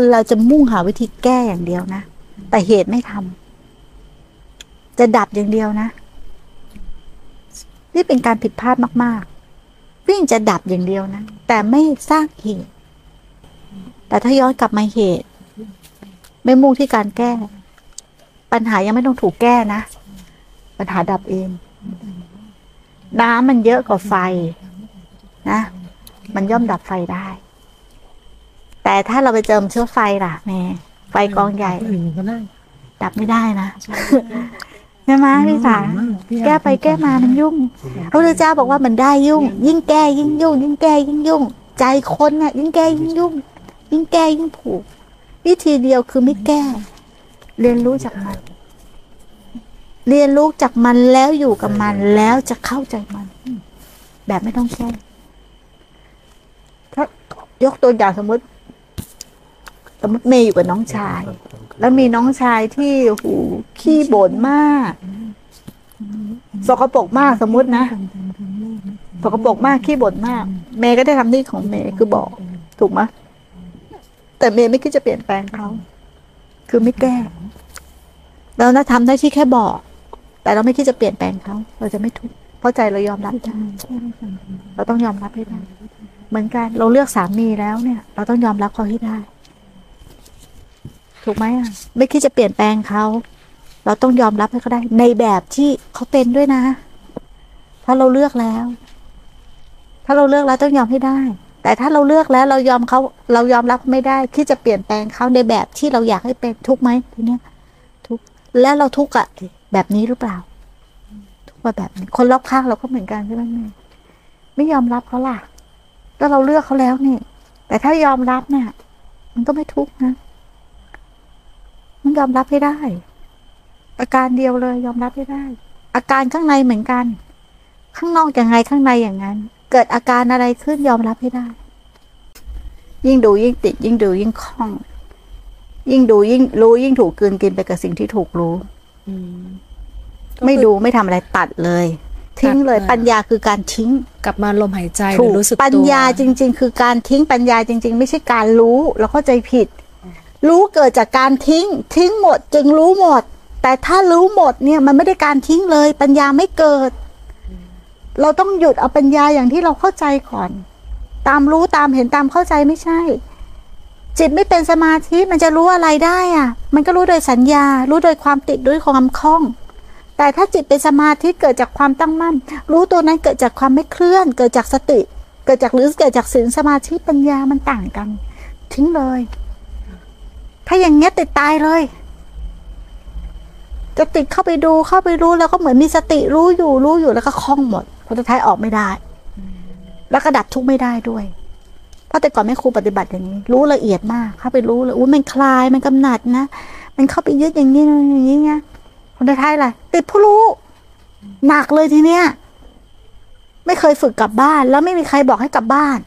คนเราจะมุ่งหาวิธีแก้อย่างเดียวนะ แต่เหตุไม่ทำจะดับอย่างเดียวนะ นี่เป็นการผิดพลาดมาก ๆ วิ่งจะดับอย่างเดียวนะ แต่ไม่สร้างเหตุ แต่ถ้าย้อนกลับมาเหตุ ไม่มุ่งที่การแก้ ปัญหายังไม่ต้องถูกแก้นะ ปัญหาดับเอง น้ำมันเยอะกว่าไฟ นะ มันย่อมดับไฟได้ แต่ถ้าเราไปเจิมเชื้อไฟล่ะแม่ไฟกองใหญ่อื่นก็ได้ดับไม่ได้นะใช่ไหมพี่สาแก้ไปแก้มามันยุ่งพระพุทธเจ้าบอกว่ามันได้ยุ่ง ยิ่งแก้ยิ่งยุ่ง ยิ่งแก้ยิ่งยุ่ง ใจคนน่ะ ยิ่งแก้ยิ่งยุ่ง ยิ่งแก้ยิ่งผูก วิธีเดียวคือไม่แก้ เรียนรู้จากมัน เรียนรู้จากมันแล้วอยู่กับมันแล้วจะเข้าใจมัน แบบไม่ต้องแก้ถ้ายกตัวอย่างสมมติ สมมติเมย์อยู่กับน้องชาย แล้วมีน้องชายที่โอ้โหขี้บ่นมาก สกปรกมากสมมุตินะสกปรกมากขี้บ่นมาก เมย์ก็ได้ทำหน้าที่ของเมย์คือบอก ถูกไหมแต่เมย์ไม่คิดจะเปลี่ยนแปลงเขาคือไม่แก้เรานะทำได้ที่แค่บอก แต่เราไม่คิดจะเปลี่ยนแปลงเขาเราจะไม่ทุกข์เพราะใจเรายอมรับได้เราต้องยอมรับให้ได้เหมือนกันเราเลือกสามีแล้วเนี่ย เราต้องยอมรับเขาให้ได้ ถูกไหมอะไม่คิดจะเปลี่ยนแปลงเขา เราต้องยอมรับให้เขาได้ ในแบบที่เขาเป็นด้วยนะเพราเราเลือกแล้ว ถ้าเราเลือกแล้วต้องยอมให้ได้ แต่ถ้าเราเลือกแล้วเรายอมเขาเรายอมรับไม่ได้ที่จะเปลี่ยนแปลงเขาในแบบที่เราอยากให้เป็นทุกไหมทีเนี้ยทุกแล้วเราทุกอะแบบนี้หรือเปล่า ทุกว่าแบบนี้คนรอบข้างเราก็เหมือนกันใช่ไหมแม่ไม่ยอมรับเขาล่ะแล้วเราเลือกเขาแล้วนี่แต่ถ้ายอมรับเนี่ย มันก็ไม่ทุกข์นะ ยอมรับให้ได้ อาการเดียวเลย ยอมรับให้ได้ อาการข้างในเหมือนกัน ข้างนอกอย่างไงข้างในอย่างนั้น เกิดอาการอะไรขึ้นยอมรับให้ได้ ยิ่งดูยิ่งติด ยิ่งดูยิ่งคล่อง ยิ่งดูยิ่งรู้ยิ่งถูกกลืนกินไปกับสิ่งที่ถูกรู้อืมไม่ดูไม่ทำอะไรตัดเลยทิ้งเลยตัดเลยปัญญาคือการทิ้งกลับมาลมหายใจหถูรือกรู้สึกตัวปัญญาจริง ๆ คือการทิ้งปัญญาจริง ๆ ไม่ใช่การรู้เราเข้าใจผิด รู้เกิดจากการทิ้ง ทิ้งหมดจึงรู้หมด แต่ถ้ารู้หมดเนี่ยมันไม่ได้การทิ้งเลย ปัญญาไม่เกิด เราต้องหยุดเอาปัญญาอย่างที่เราเข้าใจก่อน ตามรู้ตามเห็นตามเข้าใจไม่ใช่ จิตไม่เป็นสมาธิมันจะรู้อะไรได้อะ มันก็รู้โดยสัญญา รู้โดยความติดด้วยความคล่อง แต่ถ้าจิตเป็นสมาธิเกิดจากความตั้งมั่น รู้ตัวนั้นเกิดจากความไม่เคลื่อน เกิดจากสติ เกิดจากหรือเกิดจากศีลสมาธิปัญญามันต่างกัน ทิ้งเลย ถ้าอย่างเงี้ยติดตายเลย จะติดเข้าไปดูเข้าไปรู้แล้วก็เหมือนมีสติรู้อยู่รู้อยู่แล้วก็คล่องหมดพอสุดท้ายออกไม่ได้ แล้วก็ดับทุกข์ไม่ได้ด้วยเพราะแต่ก่อนแม่ครูปฏิบัติอย่างนี้ รู้ละเอียดมากเข้าไปรู้เลยอุ้ยมันคลายมันกำหนัดนะมันเข้าไปยึดอย่างนี้อย่างนี้ไงคนท้ายอะไรติดผู้รู้ หนักเลยทีเนี้ยไม่เคยฝึกกลับบ้าน แล้วไม่มีใครบอกให้กลับบ้าน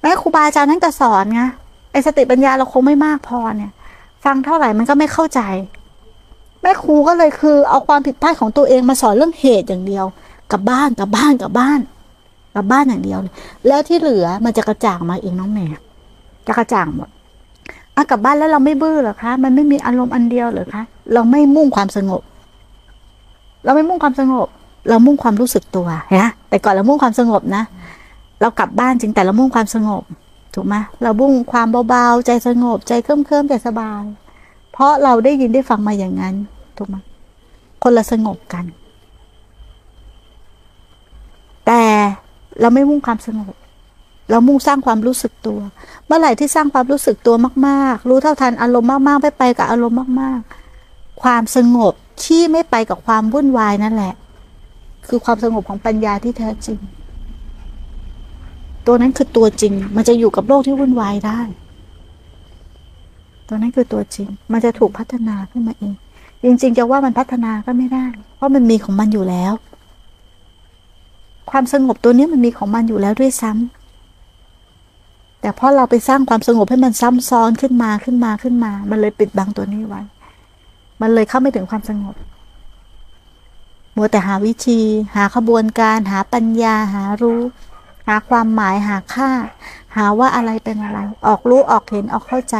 แม่ครูบาอาจารย์ท่านก็สอนไง ไอสติปัญญาเราคงไม่มากพอเนี่ย ฟังเท่าไหร่มันก็ไม่เข้าใจ แม่ครูก็เลยคือ เอาความผิดพลาดของตัวเองมาสอนเรื่องเหตุอย่างเดียวกลับบ้านกลับบ้านกลับบ้านกลับบ้านอย่างเดียวเลยแล้วที่เหลือมันจะกระจ่างมาเองน้องแม่จะกระจ่างหมดอากลับบ้านแล้วเราไม่บื้อเหรอคะ มันไม่มีอารมณ์อันเดียวเหรอคะ เราไม่มุ่งความสงบ เราไม่มุ่งความสงบ เรามุ่งความรู้สึกตัวนะแต่ก่อนเรามุ่งความสงบนะ เรากลับบ้านจริงแต่เรามุ่งความสงบ ถูกไหมเรามุ่งความเบาๆ ใจสงบใจเคลิ้มๆใจสบาย เพราะเราได้ยินได้ฟังมาอย่างนั้น ถูกไหมคนละสงบกัน แต่เราไม่มุ่งความสงบ เรามุ่งสร้างความรู้สึกตัว เมื่อไหร่ที่สร้างความรู้สึกตัวมากๆ รู้เท่าทันอารมณ์มากๆ ไปไปกับอารมณ์มาก ๆ ความสงบที่ไม่ไปกับความวุ่นวายนั่นแหละ คือความสงบของปัญญาที่แท้จริง ตัวนั้นคือตัวจริง มันจะอยู่กับโลกที่วุ่นวายได้ ตัวนั้นคือตัวจริง มันจะถูกพัฒนาขึ้นมาเอง จริง ๆ จะว่ามันพัฒนาก็ไม่ได้ เพราะมันมีของมันอยู่แล้ว ความสงบตัวนี้มันมีของมันอยู่แล้วด้วยซ้ำแต่พราะเราไปสร้างความสงบให้มันซ้ำซ้อนขึ้นมาขึ้นมาขึ้นมา มันเลยปิดบังตัวนี้ไว้ มันเลยเข้าไม่ถึงความสงบมัวแต่หาวิธี หาขบวนการ หาปัญญาหารู้าความหมายหาค่า หาว่าอะไรเป็นอะไร ออกรู้ออกเห็นออกเข้าใจ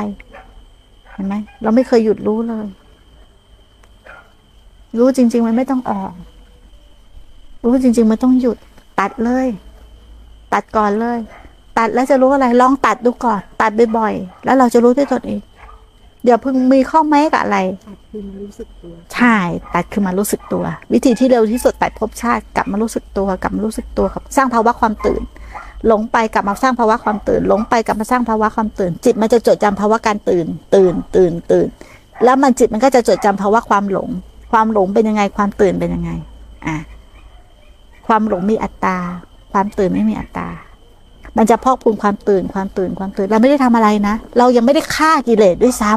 เห็นไหมเราไม่เคยหยุดรู้เลย รู้จริง ๆ มันไม่ต้องออก รู้จริง ๆ มันต้องหยุด ตัดเลย ตัดก่อนเลย ตัดแล้วจะรู้อะไร ลองตัดดูก่อน ตัดบ่อยๆแล้วเราจะรู้ด้วยตนเอง อย่าเพิ่งมีข้อแม้กับอะไรคือมันรู้สึกตัว ใช่ ตัดคือมารู้สึกตัว วิธีที่เร็วที่สุดตัดภพชาติกลับมารู้สึกตัวกลับมารู้สึกตัวกับสร้างภาวะความตื่น หลงไปกลับมาสร้างภาวะความตื่น หลงไปกลับมาสร้างภาวะความตื่น จิตมันจะจดจำภาวะการตื่น ตื่น ตื่น ตื่น แล้วมันจิตมันก็จะจดจำภาวะความหลง ความหลงเป็นยังไง ความตื่นเป็นยังไง อะ ความหลงมีอัตตา ความตื่นไม่มีอัตตา มันจะพอกพูนความตื่นความตื่นความตื่น เราไม่ได้ทำอะไรนะ เรายังไม่ได้ฆ่ากิเลสด้วยซ้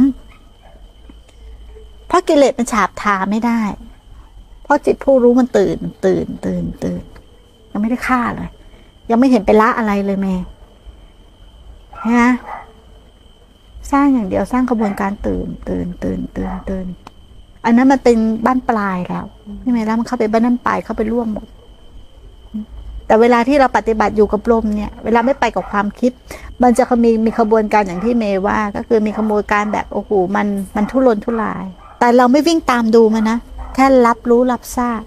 ำเพราะกิเลสมันฉาบทาไม่ได้ เพราะจิตผู้รู้มันตื่น ตื่น ตื่น ตื่น ยังไม่ได้ฆ่าเลย ยังไม่เห็นไปละอะไรเลยแม่นะสร้างอย่างเดียวสร้างกระบวนการตื่น ตื่น ตื่น ตื่น ตื่น อันนั้นมันเป็นบ้านปลายแล้วใช่ไหมแล้วมันเข้าไปบ้านน้ำปลายเข้าไปร่วมหมด แต่เวลาที่เราปฏิบัติอยู่กับลมเนี่ย เวลาไม่ไปกับความคิด มันจะมีมีขบวนการอย่างที่เมย์ว่า ก็คือมีขบวนการแบบโอ้โหมันมันทุรนทุราย แต่เราไม่วิ่งตามดูมันนะแค่รับรู้รับทราบ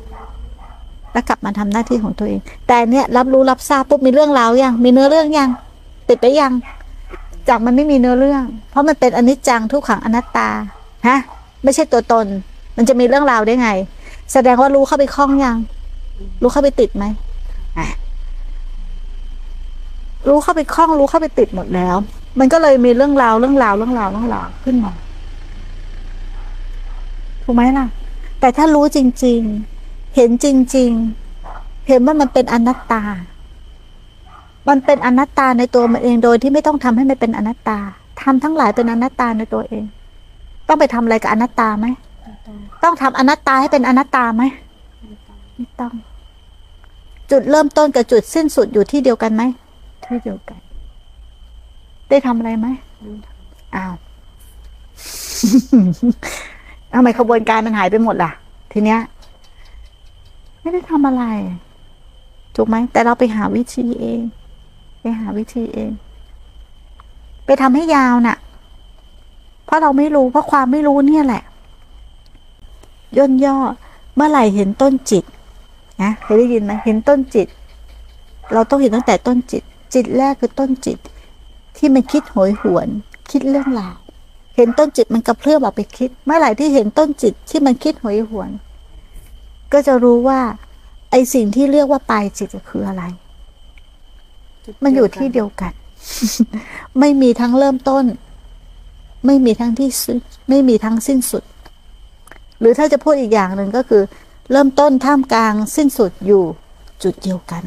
แล้วกลับมาทำหน้าที่ของตัวเอง แต่เนี่ยรับรู้รับทราบปุ๊บมีเรื่องราวยังมีเนื้อเรื่องยังติดไปยัง จากมันไม่มีเนื้อเรื่อง เพราะมันเป็นอนิจจังทุกขังอนัตตาฮะไม่ใช่ตัวตน มันจะมีเรื่องราวได้ไง แสดงว่ารู้เข้าไปคล้องยัง รู้เข้าไปติดไหม รู้เข้าไปคล้องรู้เข้าไปติดหมดแล้ว มันก็เลยมีเรื่องราวเรื่องราวเรื่องราวเรื่องราวขึ้นมาถูกไหมล่ะ แต่ถ้ารู้จริง ๆ เห็นจริง ๆ เห็นว่ามันเป็นอนัตตา มันเป็นอนัตตาในตัวมันเองโดยที่ไม่ต้องทำให้มันเป็นอนัตตาทำทั้งหลายเป็นอนัตตาในตัวเอง ต้องไปทำอะไรกับอนัตตาไหมต้องทำอนัตตาให้เป็นอนัตตาไหมไม่ต้อง จุดเริ่มต้นกับจุดสิ้นสุดอยู่ที่เดียวกันไหมที่เดียวกัน ได้ทำอะไรไหมอ้าวทำไมขบวนการมันหายไปหมดล่ะ ทีเนี้ย ไม่ได้ทำอะไร ถูกไหม แต่เราไปหาวิธีเอง ไปหาวิธีเอง ไปทำให้ยาวน่ะ เพราะเราไม่รู้ เพราะความไม่รู้เนี่ยแหละ ย่นย่อ เมื่อไหร่เห็นต้นจิต นะเคยได้ยินไหมเห็นต้นจิต เราต้องเห็นตั้งแต่ต้นจิต จิตแรกคือต้นจิต ที่มันคิดโหยหวน คิดเรื่องราวเห็นต้นจิตมันกระเพื่อมออกไปคิด เมื่อไหร่ที่เห็นต้นจิตที่มันคิดโหยหวน ก็จะรู้ว่า ไอสิ่งที่เรียกว่าปลายจิตคืออะไร มันอยู่ที่เดียวกัน ไม่มีทั้งเริ่มต้น ไม่มีทั้งที่สุดไม่มีทั้งสิ้นสุด หรือถ้าจะพูดอีกอย่างหนึ่งก็คือ เริ่มต้นท่ามกลางสิ้นสุดอยู่จุดเดียวกัน